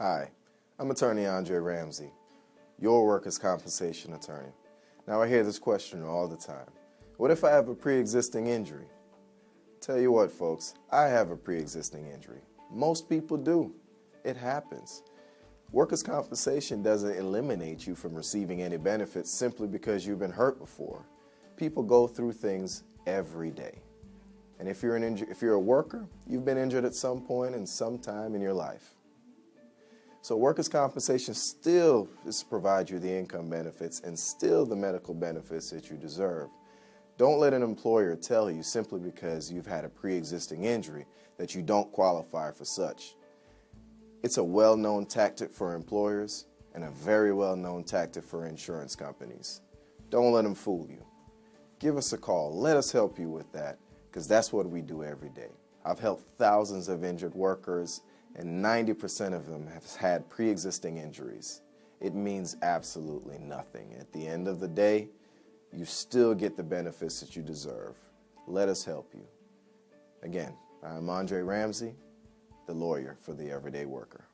Hi, I'm attorney Andre Ramsey, your workers' compensation attorney. Now, I hear this question all the time. What if I have a pre-existing injury? Tell you what, folks, I have a pre-existing injury. Most people do. It happens. Workers' compensation doesn't eliminate you from receiving any benefits simply because you've been hurt before. People go through things every day. And if you're, an if you're a worker, you've been injured at some point in some time in your life. So workers' compensation still is provide you the income benefits and still the medical benefits that you deserve. Don't let an employer tell you simply because you've had a pre-existing injury that you don't qualify for such. It's a well-known tactic for employers and a very well-known tactic for insurance companies. Don't let them fool you. Give us a call. Let us help you with that because that's what we do every day. I've helped thousands of injured workers and 90% of them have had pre-existing injuries. It means absolutely nothing. At the end of the day, you still get the benefits that you deserve. Let us help you. Again, I'm Andre Ramsey, the lawyer for the everyday worker.